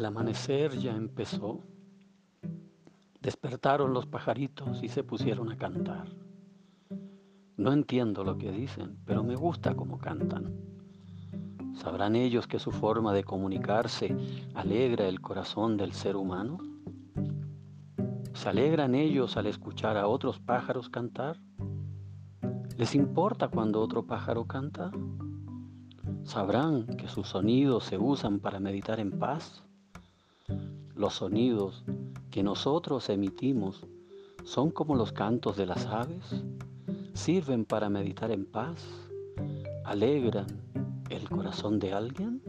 El amanecer ya empezó. Despertaron los pajaritos y se pusieron a cantar. No entiendo lo que dicen, pero me gusta cómo cantan. ¿Sabrán ellos que su forma de comunicarse alegra el corazón del ser humano? ¿Se alegran ellos al escuchar a otros pájaros cantar? ¿Les importa cuando otro pájaro canta? ¿Sabrán que sus sonidos se usan para meditar en paz? Los sonidos que nosotros emitimos son como los cantos de las aves, sirven para meditar en paz, alegran el corazón de alguien.